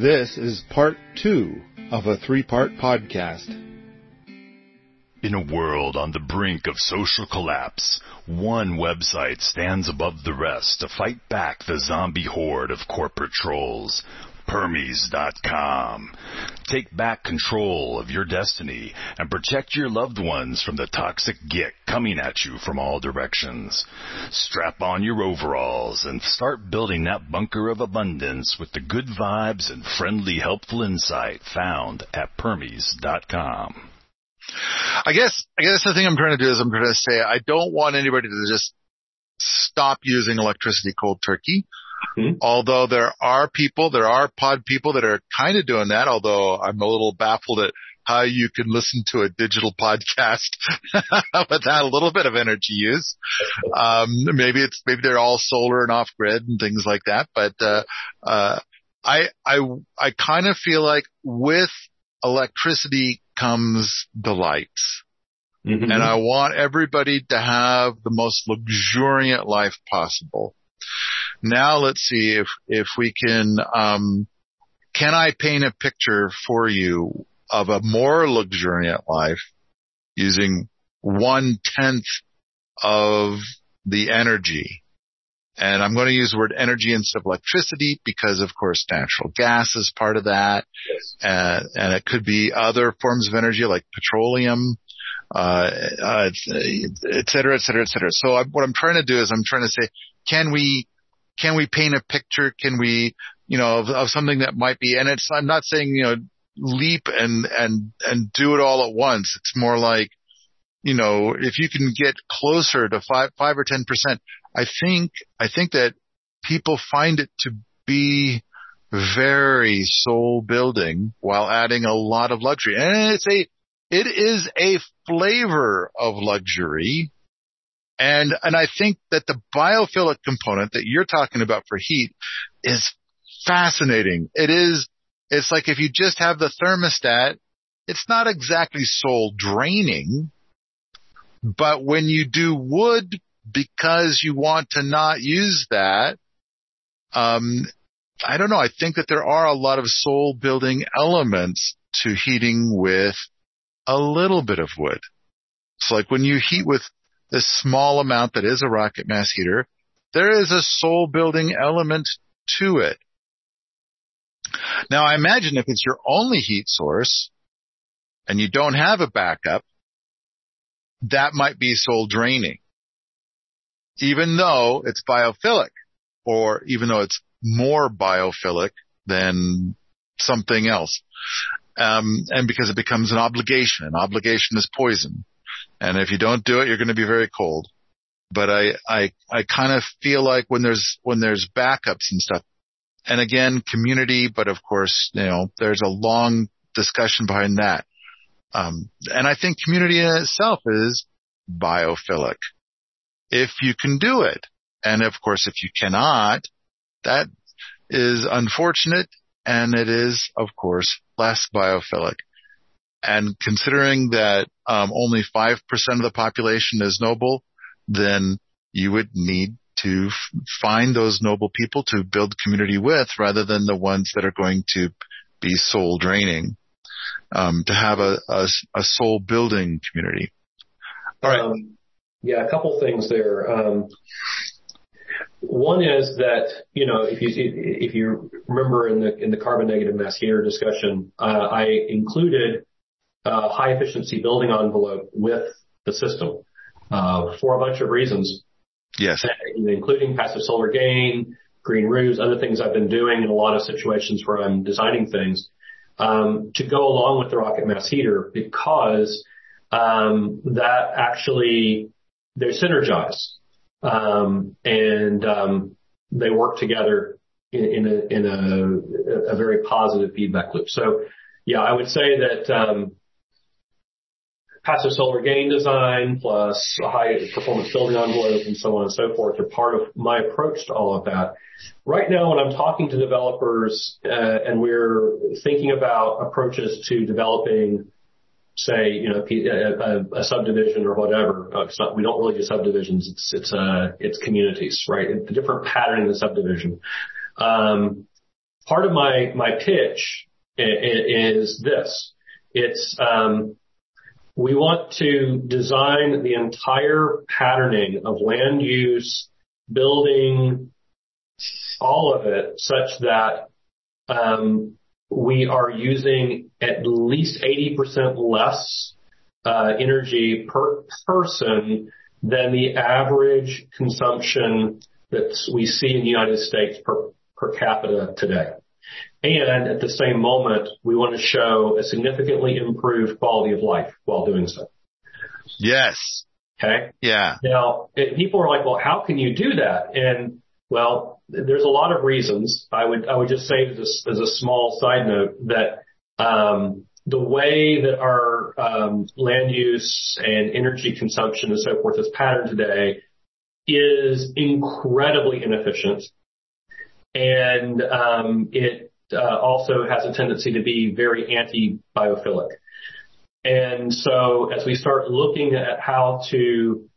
This is part two of a three part podcast. In a world on the brink of social collapse, one website stands above the rest to fight back the zombie horde of corporate trolls. Permies.com. Take back control of your destiny and protect your loved ones from the toxic gick coming at you from all directions. Strap on your overalls and start building that bunker of abundance with the good vibes and friendly helpful insight found at Permies.com. I guess, I guess the thing I'm trying to do is I'm trying to say I don't want anybody to just stop using electricity cold turkey. Mm-hmm. Although there are people, there are pod people that are kind of doing that, although I'm a little baffled at how you can listen to a digital podcast without a little bit of energy use. Um, maybe it's, maybe they're all solar and off grid and things like that. But, uh, uh, I, I, I kind of feel like with electricity comes delights. Mm-hmm. And I want everybody to have the most luxuriant life possible. Now let's see if, if we can, um, can I paint a picture for you of a more luxuriant life using one tenth of the energy? And I'm going to use the word energy instead of electricity because of course natural gas is part of that. Yes. Uh, and it could be other forms of energy like petroleum, uh, uh, et cetera, et cetera, et cetera. So I, what I'm trying to do is I'm trying to say, can we can we paint a picture? Can we, you know, of, of something that might be, and it's, I'm not saying, you know, leap and, and, and do it all at once. It's more like, you know, if you can get closer to five, five or 10%, I think, I think that people find it to be very soul building while adding a lot of luxury. And it's a, it is a flavor of luxury and, and I think that the biophilic component that you're talking about for heat is fascinating. It is, it's like if you just have the thermostat, it's not exactly soul draining, but when you do wood because you want to not use that, um, I don't know. I think that there are a lot of soul building elements to heating with a little bit of wood. It's like when you heat with this small amount that is a rocket mass heater, there is a soul building element to it. Now I imagine if it's your only heat source and you don't have a backup, that might be soul draining. Even though it's biophilic or even though it's more biophilic than something else. Um, and because it becomes an obligation. An obligation is poison. And if you don't do it, you're going to be very cold. But I, I, I kind of feel like when there's, when there's backups and stuff, and again, community, but of course, you know, there's a long discussion behind that. Um, and I think community in itself is biophilic. If you can do it. And of course, if you cannot, that is unfortunate and it is, of course, less biophilic. And considering that um, only 5% of the population is noble, then you would need to f- find those noble people to build community with rather than the ones that are going to be soul draining. Um, to have a, a, a, soul building community. All right. Um, yeah, a couple things there. Um, one is that you know if you if you remember in the in the carbon negative mass heater discussion, uh, I included uh, high efficiency building envelope with the system uh, for a bunch of reasons. Yes. Including passive solar gain, green roofs, other things I've been doing in a lot of situations where I'm designing things um, to go along with the rocket mass heater because um, that actually they're synergized um, and um, they work together in, in, a, in a, a, very positive feedback loop. So yeah, I would say that um, passive solar gain design plus high performance building envelope and so on and so forth are part of my approach to all of that. Right now, when I'm talking to developers uh, and we're thinking about approaches to developing, say, you know, a, a, a subdivision or whatever, uh, not, we don't really do subdivisions. It's it's uh, it's communities, right? The different pattern in the subdivision. Um, part of my, my pitch is this. It's, um, we want to design the entire patterning of land use, building, all of it such that um, we are using at least 80% less uh, energy per person than the average consumption that we see in the United States per, per capita today. And at the same moment, we want to show a significantly improved quality of life while doing so. Yes. Okay. Yeah. Now, people are like, well, how can you do that? And well, there's a lot of reasons. I would I would just say as a, as a small side note that um, the way that our um, land use and energy consumption and so forth is patterned today is incredibly inefficient, and um, it uh, also has a tendency to be very anti-biophilic. And so, as we start looking at how to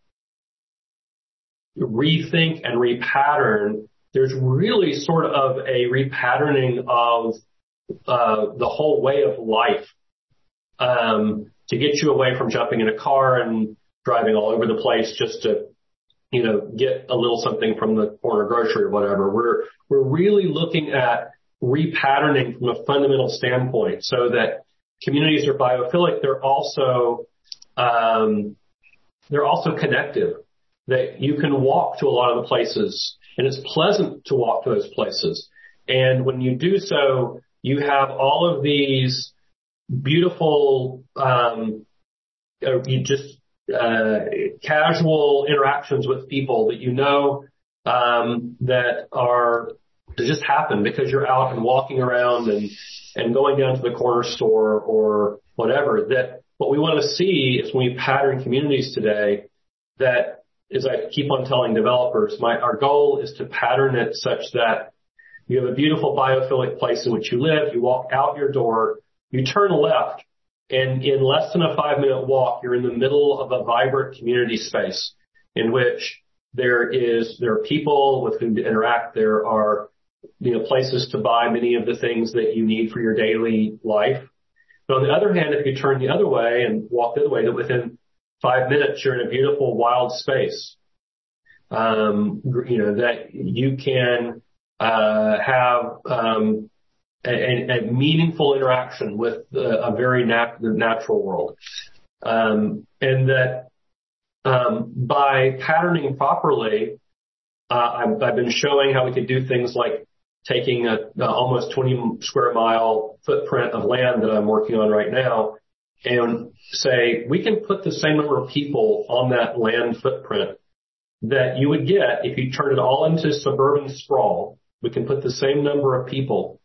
rethink and repattern, there's really sort of a repatterning of uh, the whole way of life um, to get you away from jumping in a car and driving all over the place just to, you know, get a little something from the corner grocery or whatever. We're we're really looking at repatterning from a fundamental standpoint so that communities are biophilic. They're also um, they're also connective that you can walk to a lot of the places and it's pleasant to walk to those places. And when you do so, you have all of these beautiful, um, uh, you just uh, casual interactions with people that you know um, that are that just happen because you're out and walking around and and going down to the corner store or whatever. That what we want to see is when we pattern communities today that is I keep on telling developers, my, our goal is to pattern it such that you have a beautiful biophilic place in which you live, you walk out your door, you turn left, and in less than a five minute walk, you're in the middle of a vibrant community space in which there is, there are people with whom to interact. There are, you know, places to buy many of the things that you need for your daily life. But on the other hand, if you turn the other way and walk the other way, that within five minutes, you're in a beautiful wild space. Um, you know, that you can, uh, have, um, a, a, meaningful interaction with a, a very nat- natural world. Um, and that, um, by patterning properly, uh, I've, I've, been showing how we could do things like taking a, a almost 20 square mile footprint of land that I'm working on right now and say, we can put the same number of people on that land footprint that you would get if you turn it all into suburban sprawl. We can put the same number of people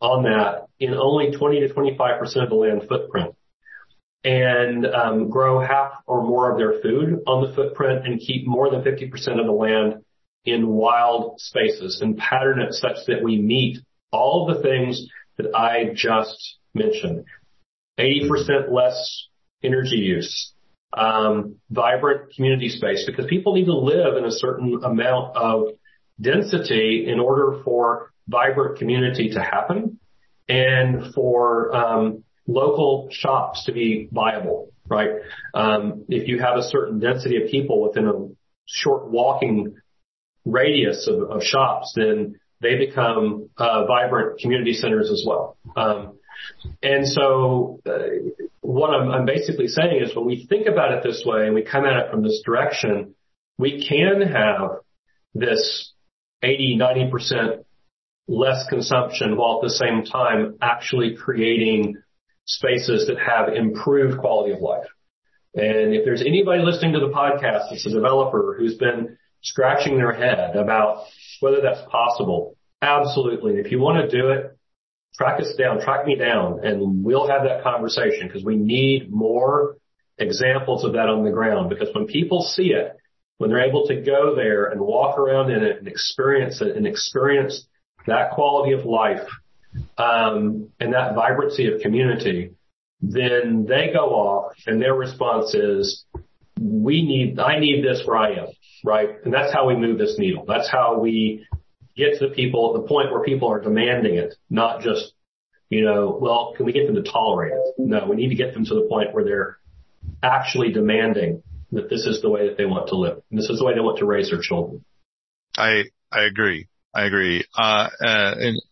on that in only 20 to 25% of the land footprint and um, grow half or more of their food on the footprint and keep more than 50% of the land in wild spaces and pattern it such that we meet all the things that I just mentioned. 80% less energy use, um, vibrant community space because people need to live in a certain amount of density in order for vibrant community to happen and for um, local shops to be viable, right? Um, if you have a certain density of people within a short walking radius of, of shops, then they become uh, vibrant community centers as well. Um, and so uh, what I'm, I'm basically saying is when we think about it this way and we come at it from this direction, we can have this 80, 90% less consumption while at the same time actually creating spaces that have improved quality of life. And if there's anybody listening to the podcast that's a developer who's been scratching their head about whether that's possible, absolutely. If you want to do it, track us down, track me down, and we'll have that conversation because we need more examples of that on the ground. Because when people see it, when they're able to go there and walk around in it and experience it and experience that quality of life, um, and that vibrancy of community, then they go off and their response is, we need, I need this where I am, right? And that's how we move this needle. That's how we get to the people, the point where people are demanding it, not just, you know, well, can we get them to tolerate it? No, we need to get them to the point where they're actually demanding that this is the way that they want to live. And this is the way they want to raise their children. I, I agree. I agree. Uh, uh, and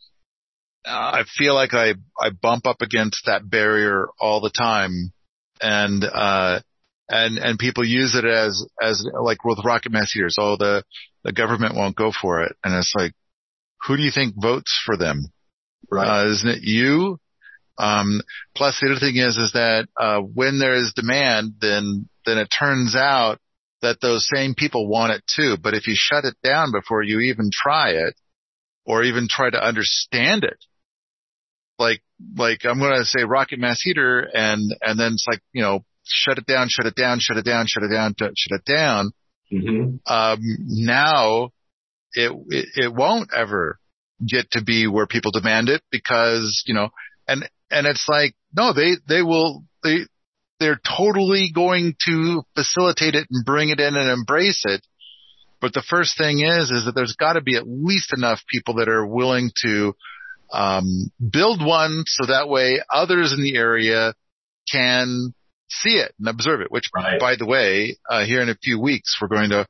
I feel like I, I bump up against that barrier all the time and, uh, and, and people use it as, as like with rocket mass heaters. Oh, the, the government won't go for it. And it's like, who do you think votes for them? Right. Uh, isn't it you? Um, plus the other thing is, is that, uh, when there is demand, then, then it turns out that those same people want it too. But if you shut it down before you even try it or even try to understand it, like, like I'm going to say rocket mass heater and, and then it's like, you know, shut it down, shut it down, shut it down, shut it down, shut it down. Mm-hmm. Um, now it, it, it won't ever get to be where people demand it because, you know, and, and it's like, no, they, they will, they, they're totally going to facilitate it and bring it in and embrace it. But the first thing is, is that there's got to be at least enough people that are willing to um, build one so that way others in the area can see it and observe it. Which, right. by the way, uh, here in a few weeks we're going to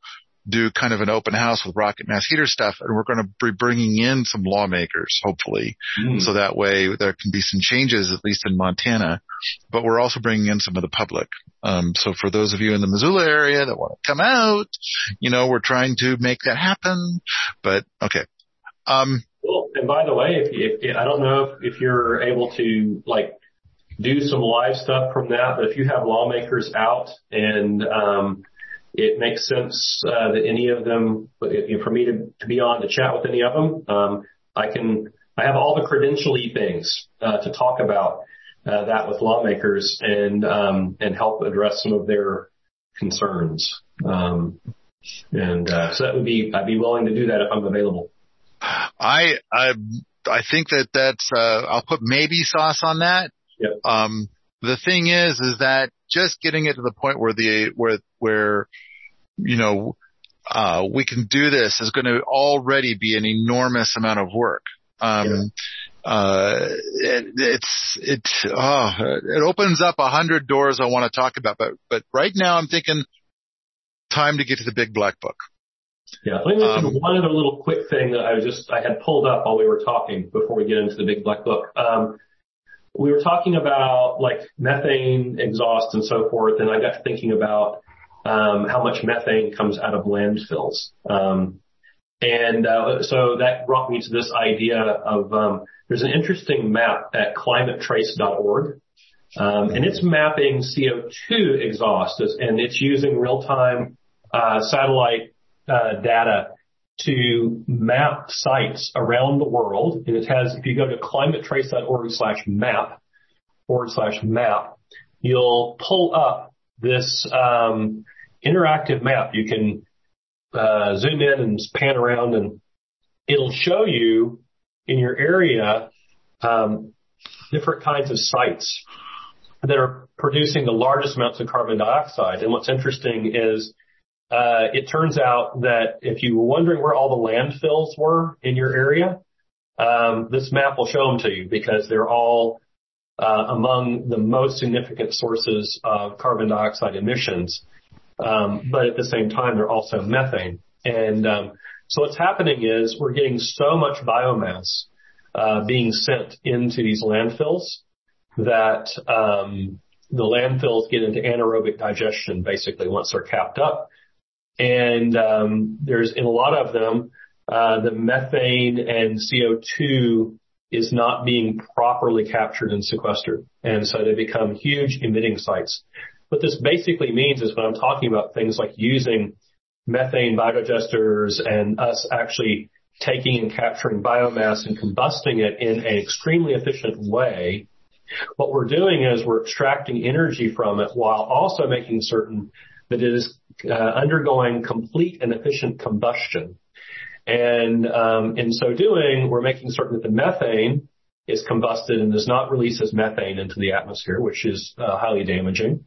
do kind of an open house with rocket mass heater stuff and we're going to be bringing in some lawmakers hopefully mm. so that way there can be some changes at least in Montana but we're also bringing in some of the public um, so for those of you in the Missoula area that want to come out you know we're trying to make that happen but okay um well and by the way if, if I don't know if, if you're able to like do some live stuff from that but if you have lawmakers out and um it makes sense uh, that any of them, for me to, to be on to chat with any of them. Um, I can, I have all the credentially things uh, to talk about uh, that with lawmakers and um, and help address some of their concerns. Um, and uh, so that would be, I'd be willing to do that if I'm available. I I I think that that's uh, I'll put maybe sauce on that. Yep. Um, the thing is, is that just getting it to the point where the where where you know uh, we can do this is going to already be an enormous amount of work. Um, yeah. uh, it, it's, it, oh, it opens up a hundred doors I want to talk about, but, but right now I'm thinking time to get to the big black book. Yeah. Let me mention um, one other little quick thing that I was just, I had pulled up while we were talking before we get into the big black book. Um, we were talking about like methane exhaust and so forth, and I got to thinking about um, how much methane comes out of landfills. Um, and uh, so that brought me to this idea of um, there's an interesting map at climatetrace.org, um, and it's mapping CO2 exhaust, and it's using real-time uh, satellite uh, data to map sites around the world. And it has, if you go to climatetrace.org slash map, forward slash map, you'll pull up this um, interactive map. You can uh, zoom in and pan around, and it'll show you in your area um, different kinds of sites that are producing the largest amounts of carbon dioxide. And what's interesting is uh, it turns out that if you were wondering where all the landfills were in your area, um, this map will show them to you because they're all uh, among the most significant sources of carbon dioxide emissions. Um, but at the same time, they're also methane. And um, so what's happening is we're getting so much biomass uh, being sent into these landfills that um, the landfills get into anaerobic digestion basically once they're capped up. And um, there's in a lot of them, uh, the methane and CO2 is not being properly captured and sequestered. And so they become huge emitting sites. What this basically means is when I'm talking about things like using methane biodigesters and us actually taking and capturing biomass and combusting it in an extremely efficient way, what we're doing is we're extracting energy from it while also making certain that it is uh, undergoing complete and efficient combustion. And um, in so doing, we're making certain that the methane is combusted and does not release as methane into the atmosphere, which is uh, highly damaging.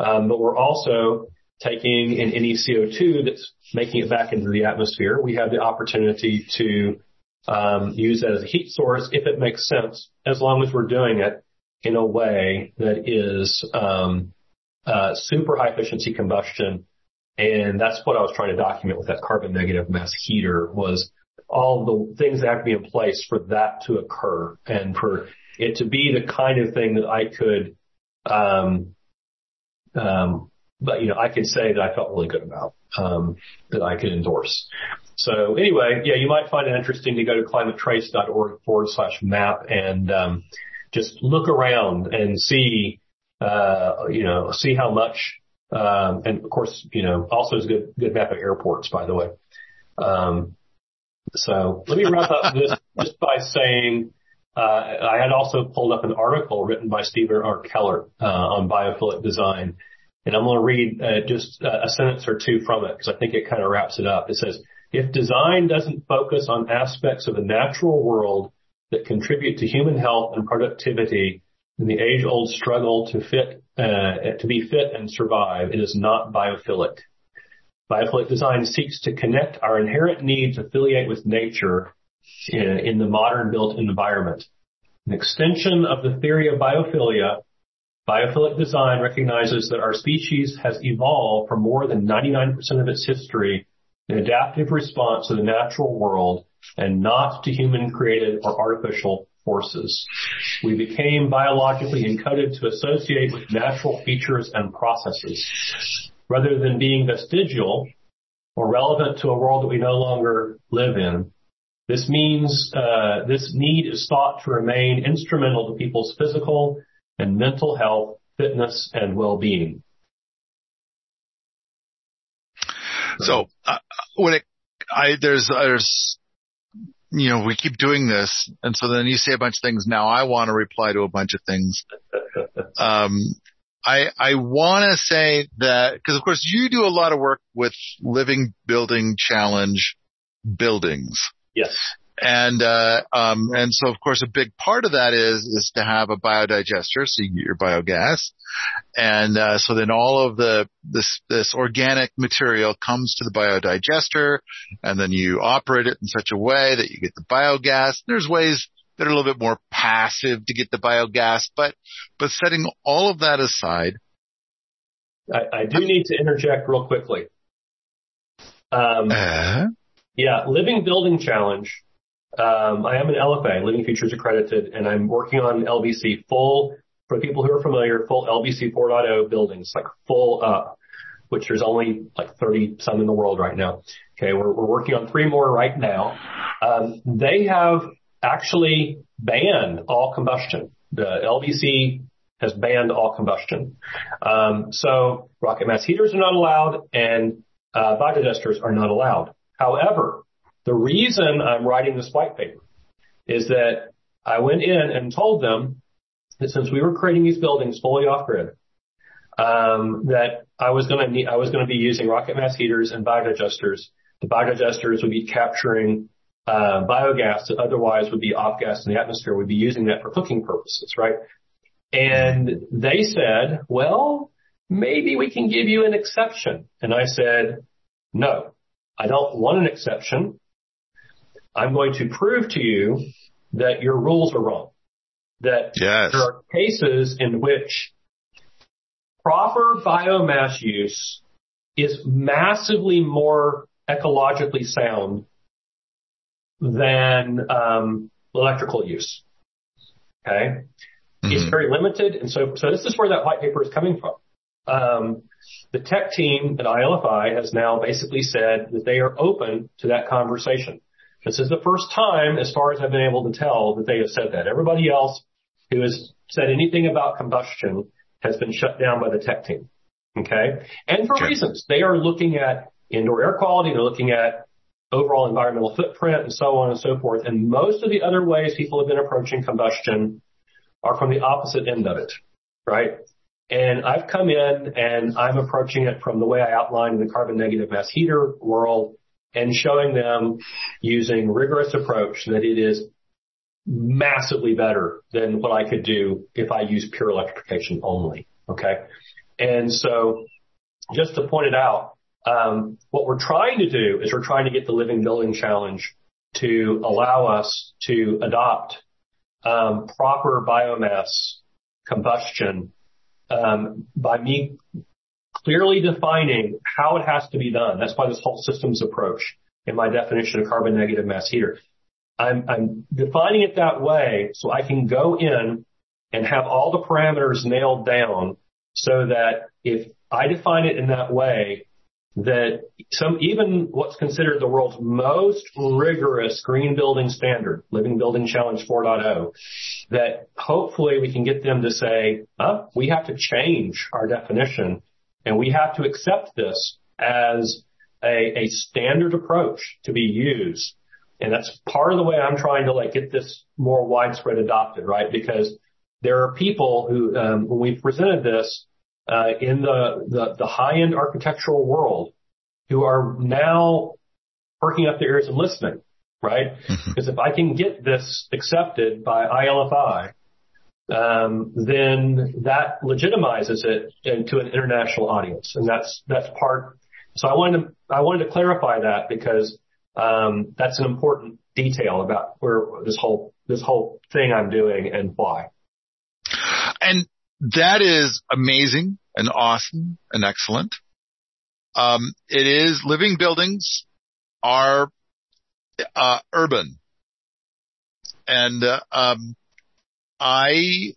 Um, but we're also taking in any CO2 that's making it back into the atmosphere. We have the opportunity to um, use it as a heat source if it makes sense, as long as we're doing it in a way that is um, uh, super high efficiency combustion. And that's what I was trying to document with that carbon negative mass heater was all the things that have to be in place for that to occur and for it to be the kind of thing that I could, um, um, but you know, I could say that I felt really good about, um, that I could endorse. So anyway, yeah, you might find it interesting to go to climatetrace.org forward slash map and, um, just look around and see, uh, you know, see how much, um, and of course, you know, also is a good, good map of airports, by the way. Um, so let me wrap up this just by saying, uh, I had also pulled up an article written by Stephen R. Kellert uh, on biophilic design, and I'm going to read uh, just a sentence or two from it because I think it kind of wraps it up. It says, "If design doesn't focus on aspects of the natural world that contribute to human health and productivity in the age-old struggle to fit uh, to be fit and survive, it is not biophilic." Biophilic design seeks to connect our inherent need to affiliate with nature in, in the modern built environment. An extension of the theory of biophilia, biophilic design recognizes that our species has evolved for more than 99% of its history in adaptive response to the natural world and not to human created or artificial forces. We became biologically encoded to associate with natural features and processes rather than being vestigial or relevant to a world that we no longer live in. This means uh, this need is thought to remain instrumental to people's physical and mental health, fitness, and well-being. So uh, when it, I there's there's you know we keep doing this, and so then you say a bunch of things. Now I want to reply to a bunch of things. Um, I, I want to say that, because of course you do a lot of work with living building challenge buildings. Yes. And, uh, um, and so of course a big part of that is, is to have a biodigester, so you get your biogas. And, uh, so then all of the, this, this organic material comes to the biodigester and then you operate it in such a way that you get the biogas. There's ways that are a little bit more passive to get the biogas, but, but setting all of that aside. I, I do need to interject real quickly. Um, uh, yeah, Living Building Challenge. Um, I am an LFA, Living Futures Accredited, and I'm working on LBC full, for people who are familiar, full LBC 4.0 buildings, like full up, which there's only like 30 some in the world right now. Okay, we're, we're working on three more right now. Um, they have actually banned all combustion. The LBC has banned all combustion. Um, so rocket mass heaters are not allowed and uh, biodigesters are not allowed. However, the reason I'm writing this white paper is that I went in and told them that since we were creating these buildings fully off grid, um, that I was going to I was going to be using rocket mass heaters and biodigesters. The biodigesters would be capturing uh, biogas that otherwise would be off gas in the atmosphere, We'd be using that for cooking purposes, right? And they said, well, maybe we can give you an exception. And I said, no, I don't want an exception. I'm going to prove to you that your rules are wrong. That yes. there are cases in which proper biomass use is massively more ecologically sound than um, electrical use. Okay, mm-hmm. it's very limited, and so so this is where that white paper is coming from. Um, the tech team at ILFI has now basically said that they are open to that conversation. This is the first time, as far as I've been able to tell, that they have said that. Everybody else who has said anything about combustion has been shut down by the tech team. Okay, and for okay. reasons they are looking at indoor air quality, they're looking at overall environmental footprint and so on and so forth. And most of the other ways people have been approaching combustion are from the opposite end of it, right? And I've come in and I'm approaching it from the way I outlined in the carbon negative mass heater world and showing them using rigorous approach that it is massively better than what I could do if I use pure electrification only. Okay. And so just to point it out, um, what we're trying to do is we're trying to get the Living Building Challenge to allow us to adopt um, proper biomass combustion um, by me clearly defining how it has to be done. That's why this whole systems approach in my definition of carbon negative mass heater. I'm, I'm defining it that way so I can go in and have all the parameters nailed down so that if I define it in that way, that some, even what's considered the world's most rigorous green building standard, Living Building Challenge 4.0, that hopefully we can get them to say, huh, we have to change our definition and we have to accept this as a, a standard approach to be used. And that's part of the way I'm trying to like get this more widespread adopted, right? Because there are people who, um, when we presented this, uh, in the, the, the high-end architectural world who are now perking up their ears and listening, right? Mm-hmm. Because if I can get this accepted by ILFI, um, then that legitimizes it into an international audience, and that's that's part. So I wanted to I wanted to clarify that because um, that's an important detail about where this whole this whole thing I'm doing and why. And that is amazing and awesome and excellent. Um, it is living buildings are uh, urban, and uh, um, I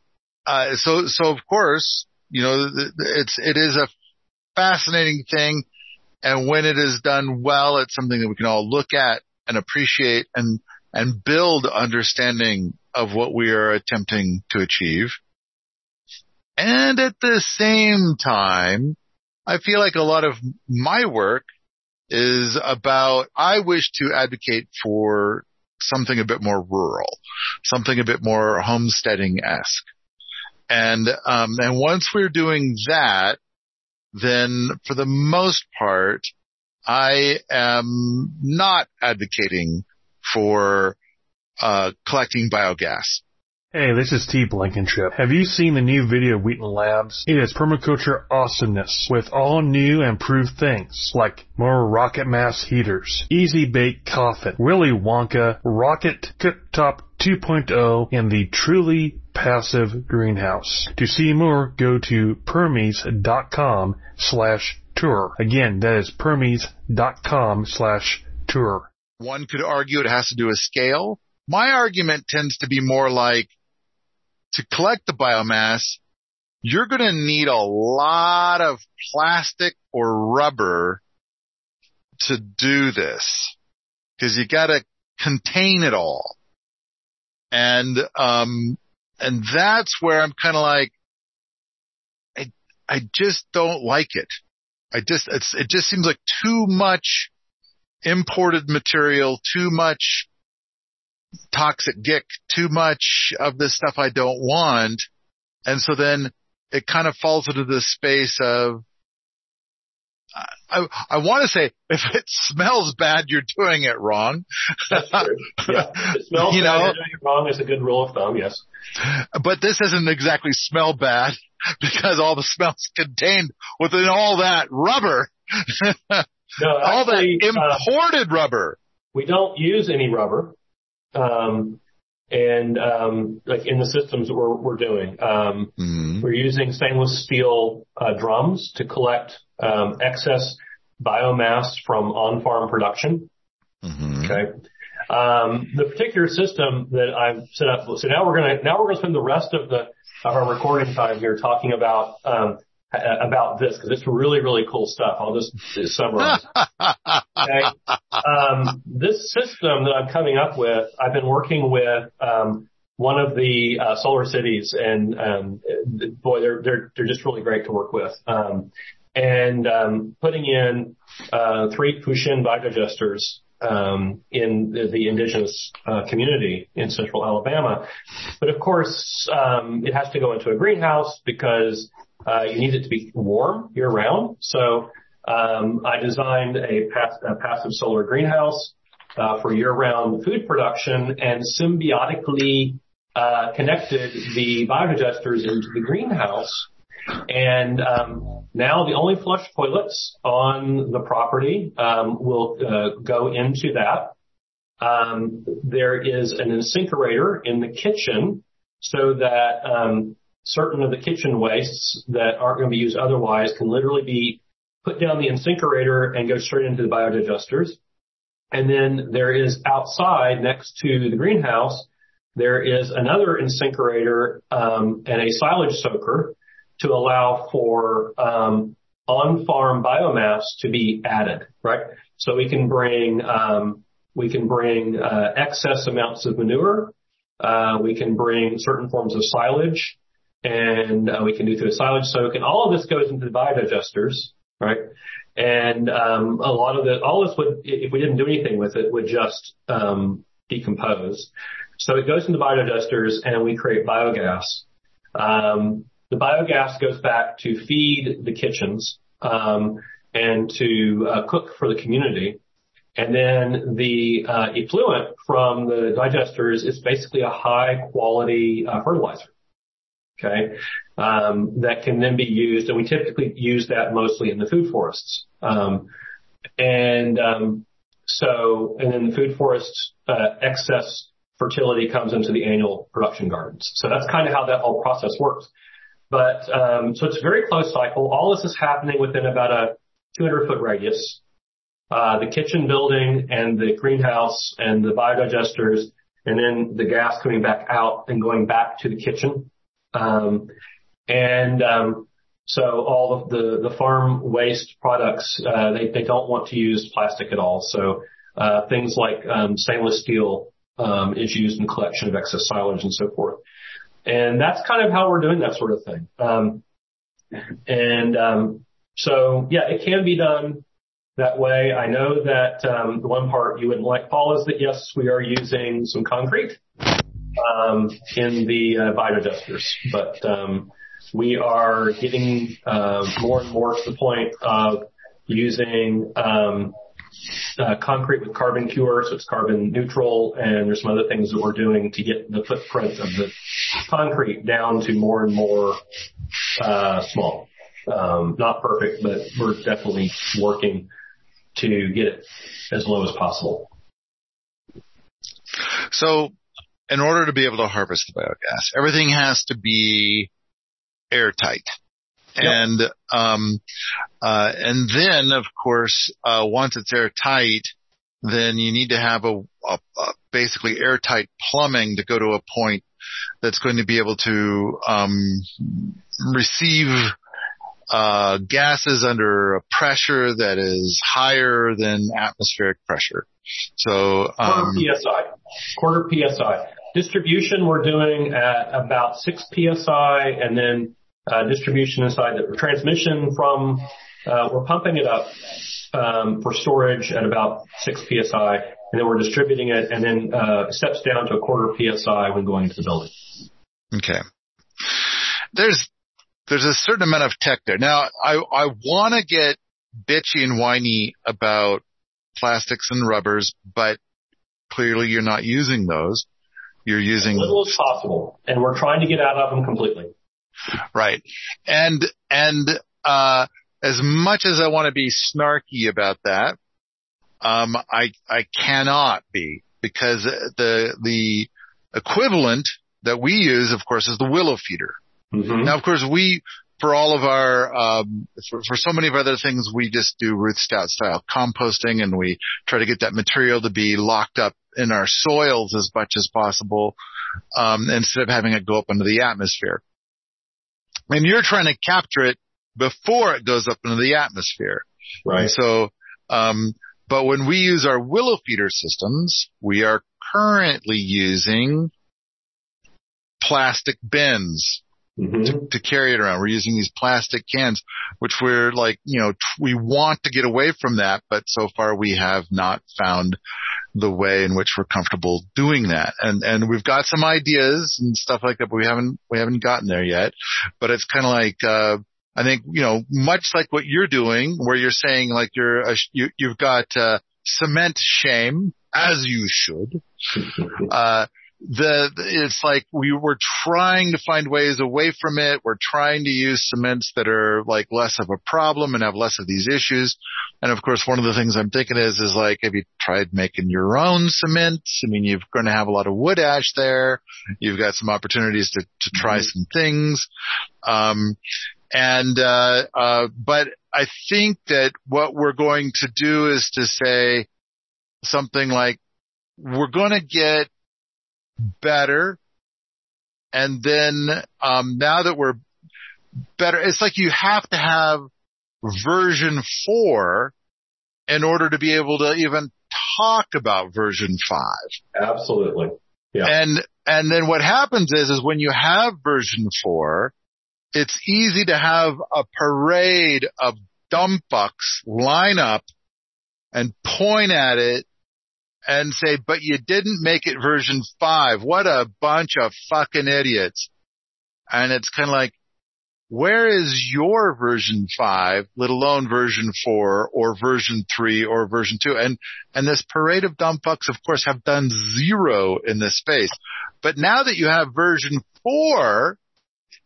uh, so so of course you know it's it is a fascinating thing, and when it is done well, it's something that we can all look at and appreciate and and build understanding of what we are attempting to achieve. And at the same time, I feel like a lot of my work is about, I wish to advocate for something a bit more rural, something a bit more homesteading-esque. And, um, and once we're doing that, then for the most part, I am not advocating for, uh, collecting biogas. Hey, this is T. Blankenship. Have you seen the new video of Wheaton Labs? It is permaculture awesomeness with all new and proved things like more rocket mass heaters, easy bake coffin, Willy Wonka, rocket cooktop 2.0, and the truly passive greenhouse. To see more, go to permies.com slash tour. Again, that is permies.com slash tour. One could argue it has to do with scale. My argument tends to be more like to collect the biomass, you're going to need a lot of plastic or rubber to do this because you got to contain it all. And, um, and that's where I'm kind of like, I, I just don't like it. I just, it's, it just seems like too much imported material, too much toxic gick, too much of this stuff I don't want. And so then it kind of falls into this space of, I, I want to say if it smells bad, you're doing it wrong. That's true. Yeah. If it smells you bad, know, you're doing it wrong is a good rule of thumb, yes. But this doesn't exactly smell bad because all the smells contained within all that rubber. no, actually, all that imported uh, rubber. We don't use any rubber. Um, and um, like in the systems that we're, we're doing, um, mm-hmm. we're using stainless steel uh, drums to collect um, excess biomass from on-farm production. Mm-hmm. Okay. Um, the particular system that I've set up. So now we're gonna now we're gonna spend the rest of the of our recording time here talking about um, about this because it's really, really cool stuff. I'll just summarize. okay. Um, this system that I'm coming up with, I've been working with, um, one of the uh, solar cities and, um, boy, they're, they're, they're just really great to work with. Um, and, um, putting in, uh, three Puxin biodigesters, um, in the, the indigenous uh, community in central Alabama. But of course, um, it has to go into a greenhouse because uh, you need it to be warm year round. So um, I designed a, pass- a, passive solar greenhouse uh, for year-round food production and symbiotically uh, connected the biodigesters into the greenhouse. And um, now the only flush toilets on the property um, will uh, go into that. um, there is an incinerator in the kitchen so that um, certain of the kitchen wastes that aren't going to be used otherwise can literally be put down the incinerator and go straight into the biodigesters. And then there is outside next to the greenhouse, there is another incinerator um, and a silage soaker to allow for um, on-farm biomass to be added, right? So we can bring um, we can bring uh, excess amounts of manure. Uh, we can bring certain forms of silage, and uh, we can do through a silage soak. And all of this goes into the biodigesters, right? And um, a lot of the all this would, if we didn't do anything with it, would just um, decompose. So it goes into biodigesters, and we create biogas. Um, the biogas goes back to feed the kitchens um, and to uh, cook for the community. And then the uh, effluent from the digesters is basically a high quality uh, fertilizer. Okay, um, that can then be used, and we typically use that mostly in the food forests. Um, and um, so, and then the food forests uh, excess fertility comes into the annual production gardens. So that's kind of how that whole process works. But um, so it's a very close cycle. All this is happening within about a 200 foot radius. Uh, the kitchen building and the greenhouse and the biodigesters, and then the gas coming back out and going back to the kitchen. Um, and um, so all of the the farm waste products, uh, they they don't want to use plastic at all. So uh, things like um, stainless steel um, is used in collection of excess silage and so forth. And that's kind of how we're doing that sort of thing. Um, and um, so, yeah, it can be done that way. I know that um, the one part you wouldn't like, Paul, is that yes, we are using some concrete um, in the uh, biodigesters, but um, we are getting uh, more and more to the point of using um, uh, concrete with carbon cure, so it's carbon neutral, and there's some other things that we're doing to get the footprint of the concrete down to more and more uh, small. Um, not perfect, but we're definitely working to get it as low as possible. So, in order to be able to harvest the biogas, everything has to be airtight. And, um, uh, and then of course, uh, once it's airtight, then you need to have a, a, a, basically airtight plumbing to go to a point that's going to be able to, um, receive, uh, gases under a pressure that is higher than atmospheric pressure. So, um, quarter psi, quarter psi. Distribution we're doing at about six psi, and then uh, distribution inside the transmission from, uh, we're pumping it up um, for storage at about 6 psi, and then we're distributing it, and then uh, steps down to a quarter psi when going to the building. Okay. There's there's a certain amount of tech there. Now, I I want to get bitchy and whiny about plastics and rubbers, but clearly you're not using those. You're using as little as possible, and we're trying to get out of them completely. Right. And, and, uh, as much as I want to be snarky about that, um, I, I cannot be because the, the equivalent that we use, of course, is the willow feeder. Mm-hmm. Now, of course, we, for all of our, um, for, for, so many of other things, we just do Ruth Stout style composting and we try to get that material to be locked up in our soils as much as possible, um, instead of having it go up into the atmosphere and you're trying to capture it before it goes up into the atmosphere. Right. And so, um, but when we use our willow feeder systems, we are currently using plastic bins mm-hmm. to, to, carry it around. We're using these plastic cans, which we're like, you know, we want to get away from that, but so far we have not found the way in which we're comfortable doing that. And, and we've got some ideas and stuff like that, but we haven't, we haven't gotten there yet. But it's kind of like, uh, I think, you know, much like what you're doing, where you're saying like you're, a, you, you've got, uh, cement shame, as you should. Uh, the, it's like we were trying to find ways away from it. We're trying to use cements that are like less of a problem and have less of these issues. And of course, one of the things I'm thinking is, is like, have you tried making your own cement? I mean, you're going to have a lot of wood ash there. You've got some opportunities to, to try mm-hmm. some things. Um, and, uh, uh, but I think that what we're going to do is to say something like, we're going to get better. And then, um, now that we're better, it's like you have to have version four in order to be able to even talk about version five. Absolutely. Yeah. And, and then what happens is, is when you have version four, it's easy to have a parade of dumb fucks line up and point at it and say, but you didn't make it version five. What a bunch of fucking idiots. And it's kind of like, where is your version five, let alone version four or version three or version two? And, and this parade of dumb fucks, of course, have done zero in this space. But now that you have version four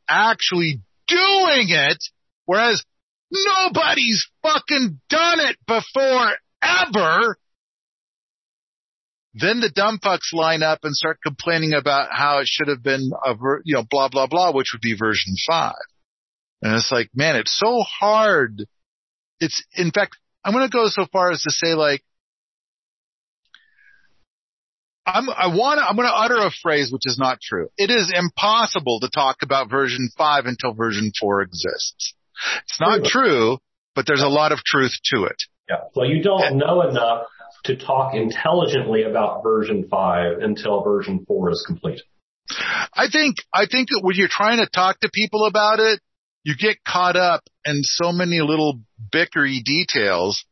actually doing it, whereas nobody's fucking done it before ever, then the dumb fucks line up and start complaining about how it should have been a, ver- you know, blah, blah, blah, which would be version five. And it's like, man, it's so hard. It's, in fact, I'm going to go so far as to say like, I'm, I want to, I'm going to utter a phrase which is not true. It is impossible to talk about version five until version four exists. It's not true, but there's a lot of truth to it. Yeah. Well, you don't know enough to talk intelligently about version five until version four is complete. I think, I think that when you're trying to talk to people about it, you get caught up in so many little bickery details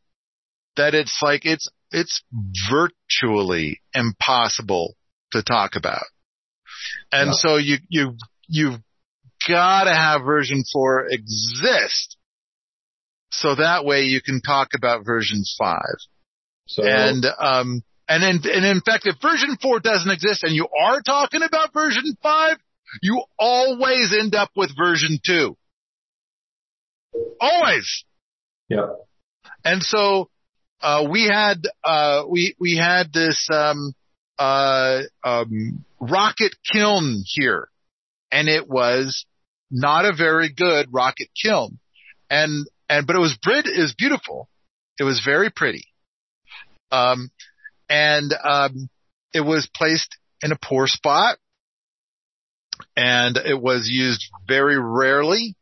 that it's like, it's, it's virtually impossible to talk about. And yeah. so you, you, you've gotta have version four exist. So that way you can talk about versions five. So, and, um, and in, and in fact, if version four doesn't exist and you are talking about version five, you always end up with version two. Always. Yeah. And so, uh, we had, uh, we, we had this, um, uh, um, rocket kiln here and it was not a very good rocket kiln. And, and, but it was, it was beautiful. It was very pretty. Um, and, um, it was placed in a poor spot and it was used very rarely.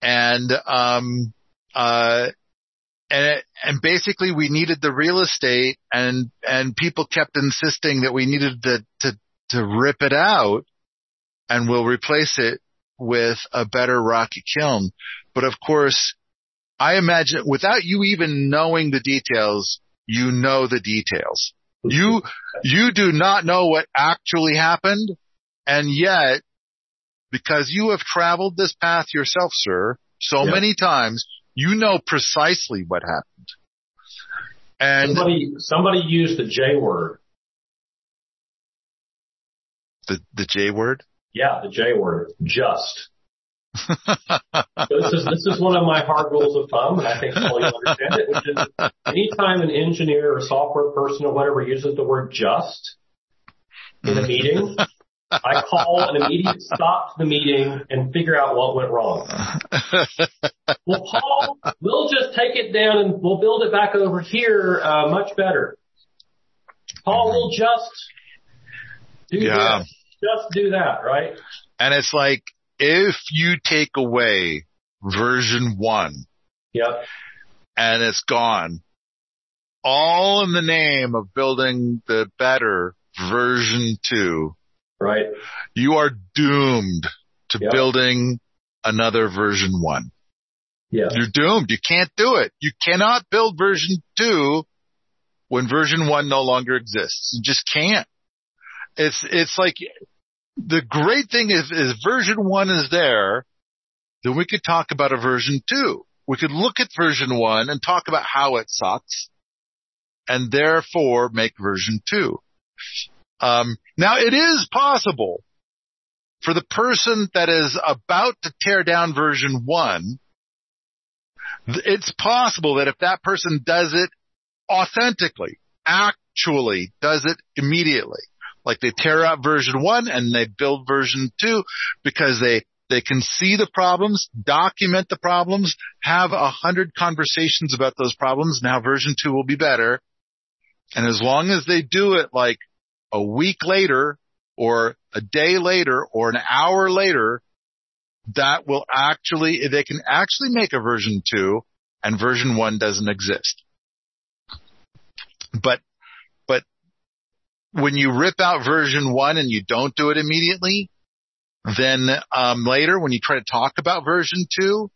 And, um, uh, and, it, and basically we needed the real estate and, and people kept insisting that we needed to, to, to rip it out and we'll replace it with a better rocket kiln. But of course, I imagine without you even knowing the details, you know the details. You, you do not know what actually happened. And yet, because you have traveled this path yourself, sir, so many times, you know precisely what happened. And somebody, somebody used the J word. The, the J word? Yeah, the J word. Just. This is this is one of my hard rules of thumb, and I think all you understand it. Which is, anytime an engineer or software person or whatever uses the word "just" in a meeting, I call an immediate stop to the meeting and figure out what went wrong. well, Paul, we'll just take it down and we'll build it back over here uh, much better. Paul, we'll just do yeah. this. Just do that, right? And it's like if you take away version one, yep. and it's gone, all in the name of building the better version two, right? You are doomed to yep. building another version one. Yes. You're doomed. You can't do it. You cannot build version two when version one no longer exists. You just can't. It's, it's like the great thing is, is version one is there, then we could talk about a version two. We could look at version one and talk about how it sucks and therefore make version two. Um, now it is possible for the person that is about to tear down version one, it's possible that if that person does it authentically, actually does it immediately, like they tear out version one and they build version two because they, they can see the problems, document the problems, have a hundred conversations about those problems. Now version two will be better. And as long as they do it like a week later or a day later or an hour later, that will actually, they can actually make a version two and version one doesn't exist. But, when you rip out version one and you don't do it immediately, then um, later when you try to talk about version two,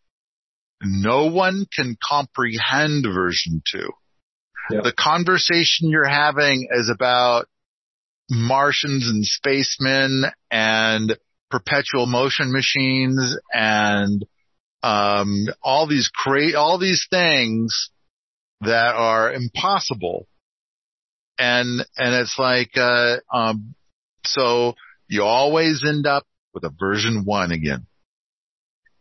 no one can comprehend version two. The conversation you're having is about Martians and spacemen and perpetual motion machines and um, all these cra- all these things that are impossible. And and it's like uh, um, so you always end up with a version one again.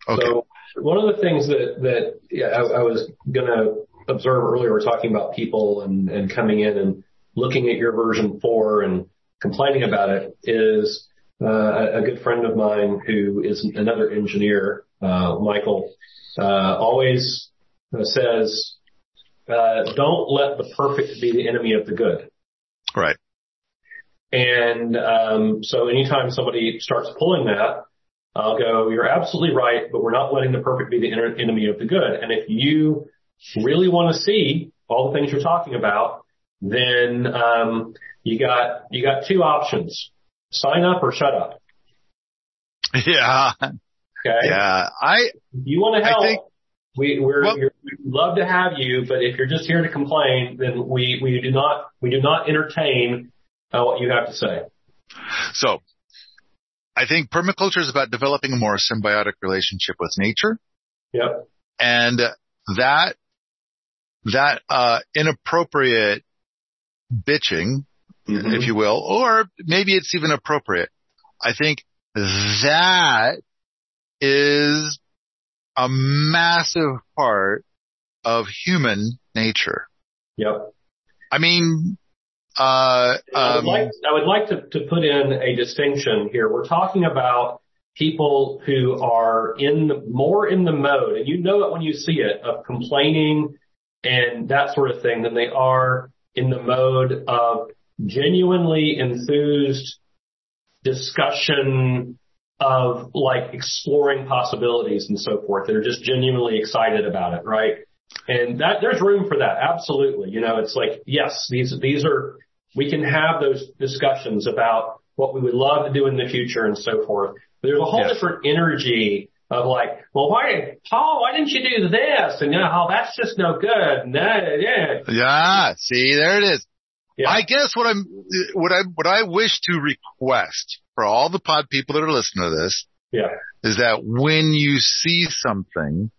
Okay. So one of the things that that yeah, I, I was gonna observe earlier, we're talking about people and and coming in and looking at your version four and complaining about it is uh, a good friend of mine who is another engineer, uh, Michael, uh, always says, uh, "Don't let the perfect be the enemy of the good." Right. And um, so anytime somebody starts pulling that, I'll go, "You're absolutely right, but we're not letting the perfect be the enemy of the good." And if you really want to see all the things you're talking about, then um, you got you got two options: sign up or shut up. Yeah. Okay. Yeah. I. If you want to help. Think, we we're, well, love to have you, but if you're just here to complain, then we we do not we do not entertain uh, what you have to say. So, I think permaculture is about developing a more symbiotic relationship with nature. Yep. And that that uh, inappropriate bitching, mm-hmm. if you will, or maybe it's even appropriate. I think that is a massive part of human nature. Yep. I mean, uh, um, I would like, I would like to, to put in a distinction here. We're talking about people who are in the, more in the mode, and you know it when you see it, of complaining and that sort of thing than they are in the mode of genuinely enthused discussion of like exploring possibilities and so forth. They're just genuinely excited about it, right? And that there's room for that. Absolutely. You know, it's like, yes, these, these are, we can have those discussions about what we would love to do in the future and so forth. But there's a whole yes. different energy of like, well, why, Paul, why didn't you do this? And you know, oh, that's just no good. And yeah. Yeah. See, there it is. Yeah. I guess what I'm, what I, what I wish to request for all the pod people that are listening to this. Yeah. Is that when you see something,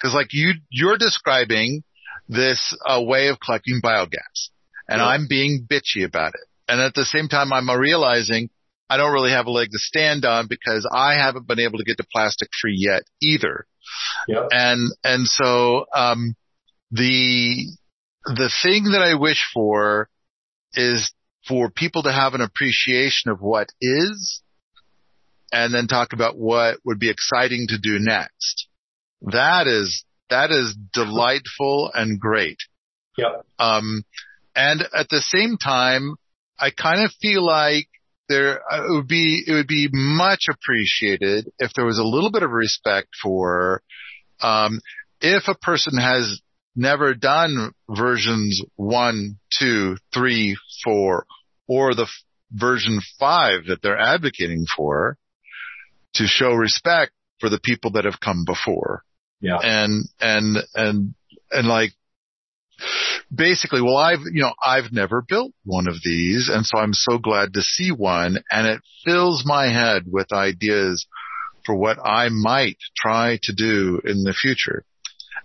cause like you, you're describing this uh, way of collecting biogas and yeah. I'm being bitchy about it. And at the same time, I'm realizing I don't really have a leg to stand on because I haven't been able to get to plastic free yet either. Yep. And, and so, um, the, the thing that I wish for is for people to have an appreciation of what is and then talk about what would be exciting to do next. That is, that is delightful and great. Yep. Um, and at the same time, I kind of feel like there uh, it would be it would be much appreciated if there was a little bit of respect for um, if a person has never done versions one, two, three, four, or the f- version five that they're advocating for, to show respect for the people that have come before. Yeah. And and and and like basically, well, I've, you know, I've never built one of these. And so I'm so glad to see one and it fills my head with ideas for what I might try to do in the future.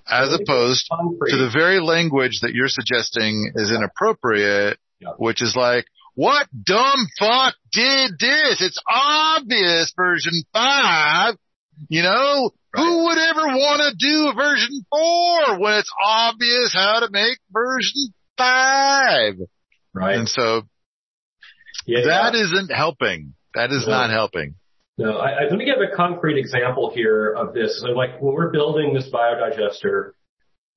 As opposed to the very language that you're suggesting is inappropriate, which is like, what dumb fuck did this? It's obvious version five. You know, right. who would ever want to do version four when it's obvious how to make version five? Right. And so yeah, that yeah. not helping. That is no. not helping. No, I, I, let me give a concrete example here of this. So like when we're building this biodigester,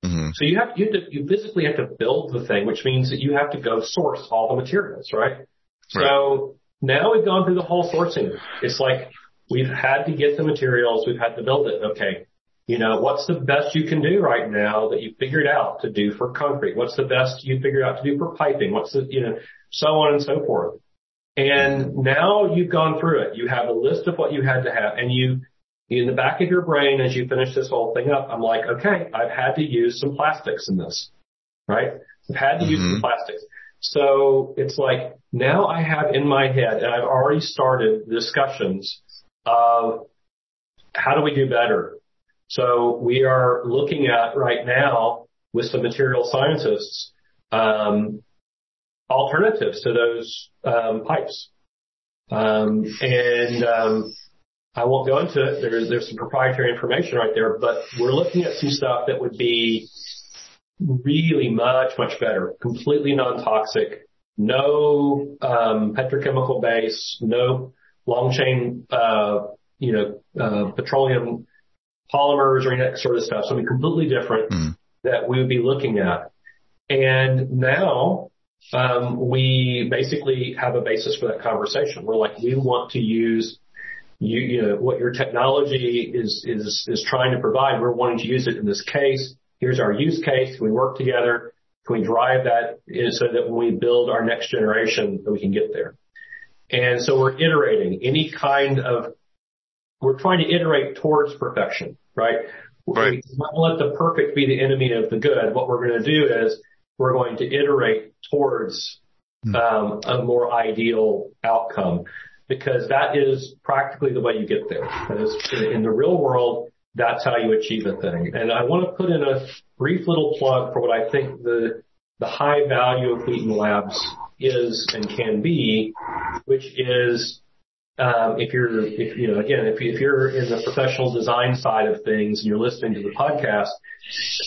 mm-hmm. so you have you have to you physically have to build the thing, which means that you have to go source all the materials, right? right. So now we've gone through the whole sourcing. It's like we've had to get the materials, we've had to build it. Okay, you know, what's the best you can do right now that you figured out to do for concrete? What's the best you figured out to do for piping? What's the, you know, so on and so forth. And now you've gone through it. You have a list of what you had to have and you, in the back of your brain, as you finish this whole thing up, I'm like, okay, I've had to use some plastics in this, right? I've had to mm-hmm. use some mm-hmm. plastics. So it's like now I have in my head and I've already started discussions of how do we do better? So we are looking at right now with some material scientists, um, alternatives to those um, pipes. Um, and um, I won't go into it. There's there's some proprietary information right there, but we're looking at some stuff that would be really much much better, completely non-toxic, no um, petrochemical base, no long chain, uh, you know, uh, petroleum polymers or any that sort of stuff. Something completely different mm. that we would be looking at. And now um, we basically have a basis for that conversation. We're like, we want to use you, you know, what your technology is, is, is trying to provide. We're wanting to use it in this case. Here's our use case. We work together? Can we drive that so that when we build our next generation that we can get there? And so we're iterating any kind of, we're trying to iterate towards perfection, right? Right. We not let the perfect be the enemy of the good. What we're going to do is we're going to iterate towards hmm. um, a more ideal outcome because that is practically the way you get there. That is, in the real world, that's how you achieve a thing. And I want to put in a brief little plug for what I think the the high value of Wheaton Labs is and can be, which is um, if you're, if you know, again, if, if you're in the professional design side of things and you're listening to the podcast,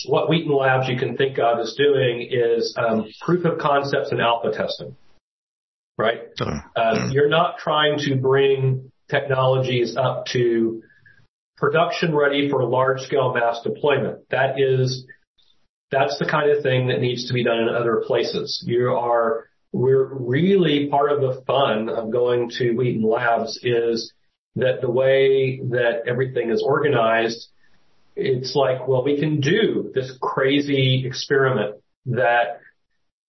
what Wheaton Labs you can think of as doing is um, proof of concepts and alpha testing, right? Uh, you're not trying to bring technologies up to production ready for large scale mass deployment. That is, that's the kind of thing that needs to be done in other places. You are we're really part of the fun of going to Wheaton Labs is that the way that everything is organized, it's like, well, we can do this crazy experiment that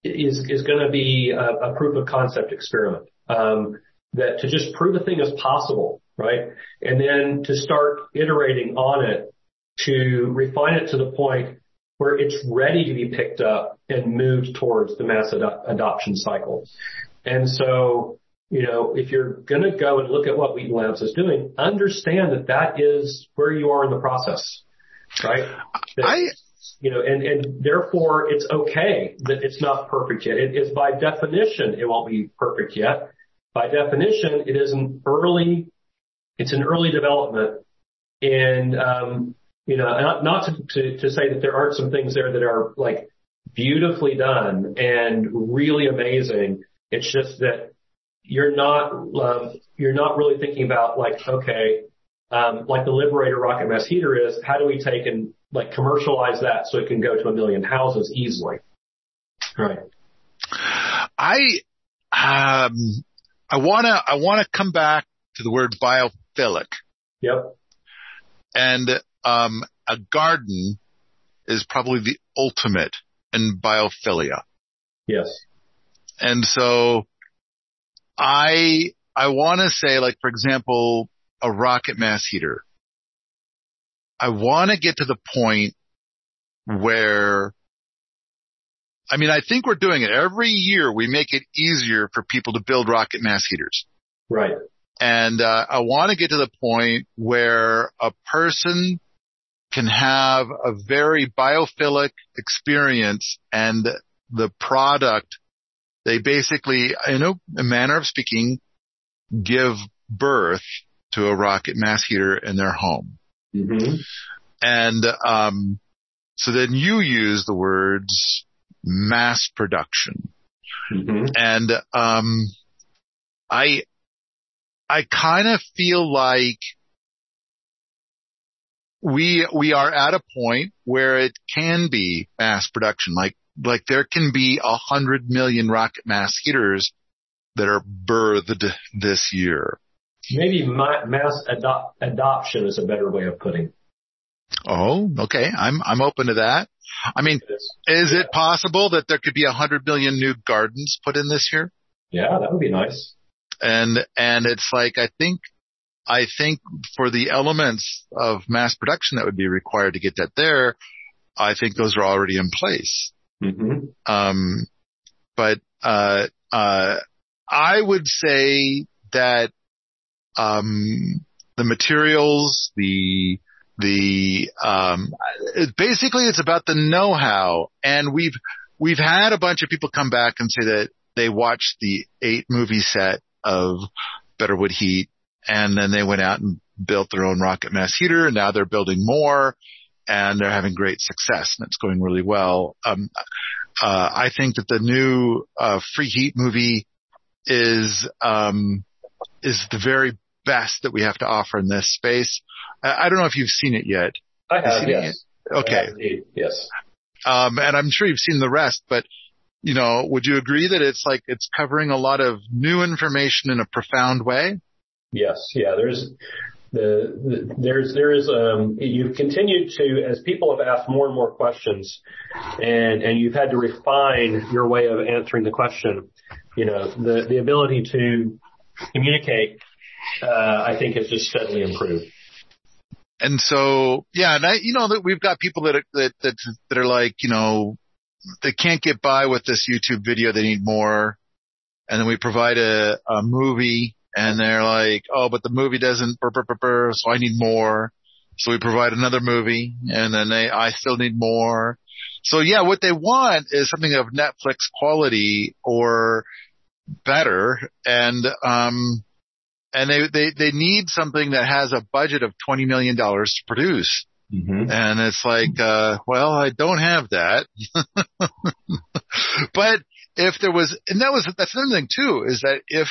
is is going to be a, a, proof of concept experiment. Um, that to just prove a thing is possible, right? And then to start iterating on it to refine it to the point where it's ready to be picked up and moved towards the mass ad- adoption cycle. And so, you know, if you're going to go and look at what Wheaton Labs is doing, understand that that is where you are in the process, right? That, I, you know, and, and therefore it's okay that it's not perfect yet. It is by definition, it won't be perfect yet. By definition, it is an early, it's an early development. And, um, you know, not, not to, to, to say that there aren't some things there that are like beautifully done and really amazing. It's just that you're not, um, you're not really thinking about like, okay, um, like the Liberator rocket mass heater is, how do we take and like commercialize that so it can go to a million houses easily? Right. I, um, I wanna, I wanna come back to the word biophilic. Yep. And um, a garden is probably the ultimate in biophilia. Yes. And so I, I want to say like, for example, a rocket mass heater. I want to get to the point where, I mean, I think we're doing it every year. We make it easier for people to build rocket mass heaters. Right. And uh, I want to get to the point where a person can have a very biophilic experience and the product they basically, in a, a manner of speaking, give birth to a rocket mass heater in their home. Mm-hmm. And, um, so then you use the words mass production. Mm-hmm. And, um, I, I kind of feel like we, we are at a point where it can be mass production. Like, like there can be a hundred million rocket mass heaters that are birthed this year. Maybe mass adop- adoption is a better way of putting. Oh, okay. I'm, I'm open to that. I mean, this. is Yeah. it possible that there could be a hundred million new gardens put in this year? Yeah, that would be nice. And, and it's like, I think, I think for the elements of mass production that would be required to get that there, I think those are already in place. Mm-hmm. Um, but, uh, uh, I would say that, um, the materials, the, the, um, basically it's about the know-how and we've, we've had a bunch of people come back and say that they watched the eight movie set of Better Wood Heat and then they went out and built their own rocket mass heater and now they're building more and they're having great success and it's going really well. Um, uh, I think that the new, uh, free heat movie is, um, is the very best that we have to offer in this space. I, I don't know if you've seen it yet. I have, seen it yes. Okay. Have yes. Um, and I'm sure you've seen the rest, but you know, would you agree that it's like it's covering a lot of new information in a profound way? Yes, yeah. There's the, the there's there is um you've continued to as people have asked more and more questions, and and you've had to refine your way of answering the question. You know, the the ability to communicate, uh, I think, has just steadily improved. And so, yeah, and I, you know, that we've got people that are, that, that, that are like, you know, they can't get by with this YouTube video. They need more. And then we provide a, a movie and they're like, oh, but the movie doesn't, burr, burr, burr, burr, so I need more. So we provide another movie and then they, I still need more. So yeah, what they want is something of Netflix quality or better. And, um, and they, they, they need something that has a budget of $20 million to produce. Mm-hmm. And it's like, uh, well, I don't have that. but if there was, and that was, that's another thing too, is that if,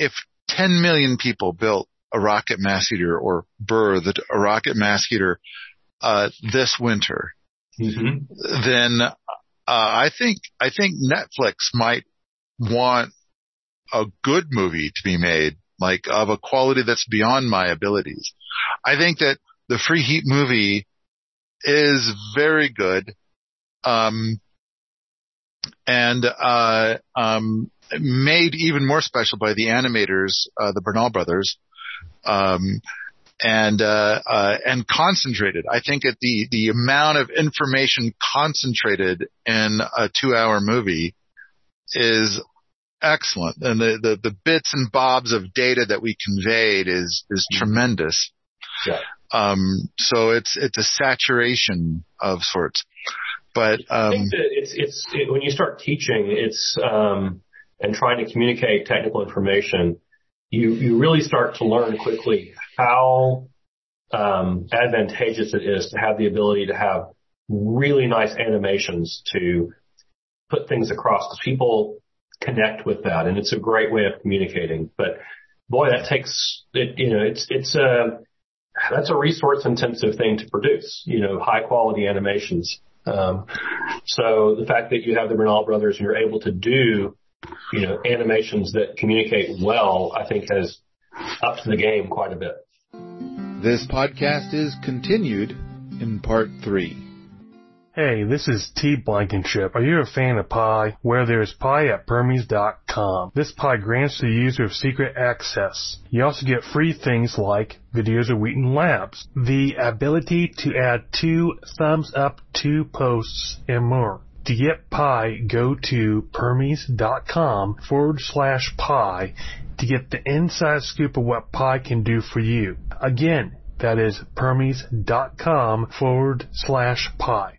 if 10 million people built a rocket mass heater or birthed a rocket mass heater, uh, this winter, Mm-hmm. then, uh, I think, I think Netflix might want a good movie to be made, like of a quality that's beyond my abilities. I think that the free heat movie is very good. Um, and, uh, um, made even more special by the animators, uh, the Bernal brothers. Um, and, uh, uh, and concentrated. I think that the, the amount of information concentrated in a two hour movie is excellent. And the, the, the bits and bobs of data that we conveyed is, is tremendous. Yeah. Um, so it's, it's a saturation of sorts. But, I um, think that it's it's it, when you start teaching, it's um, and trying to communicate technical information, you you really start to learn quickly how um, advantageous it is to have the ability to have really nice animations to put things across because people connect with that, and it's a great way of communicating. But boy, that takes it. You know, it's it's a that's a resource intensive thing to produce. You know, high quality animations. Um, so the fact that you have the Bernal brothers and you're able to do, you know, animations that communicate well, I think has upped the game quite a bit. This podcast is continued in part three. Hey, this is T Blankenship. Are you a fan of Pi? Where there's Pi at Permies.com. This Pi grants the user of secret access. You also get free things like videos of Wheaton Labs, the ability to add two thumbs up to posts, and more. To get Pi, go to Permies.com forward slash Pi to get the inside scoop of what Pi can do for you. Again, that is Permies.com forward slash Pi.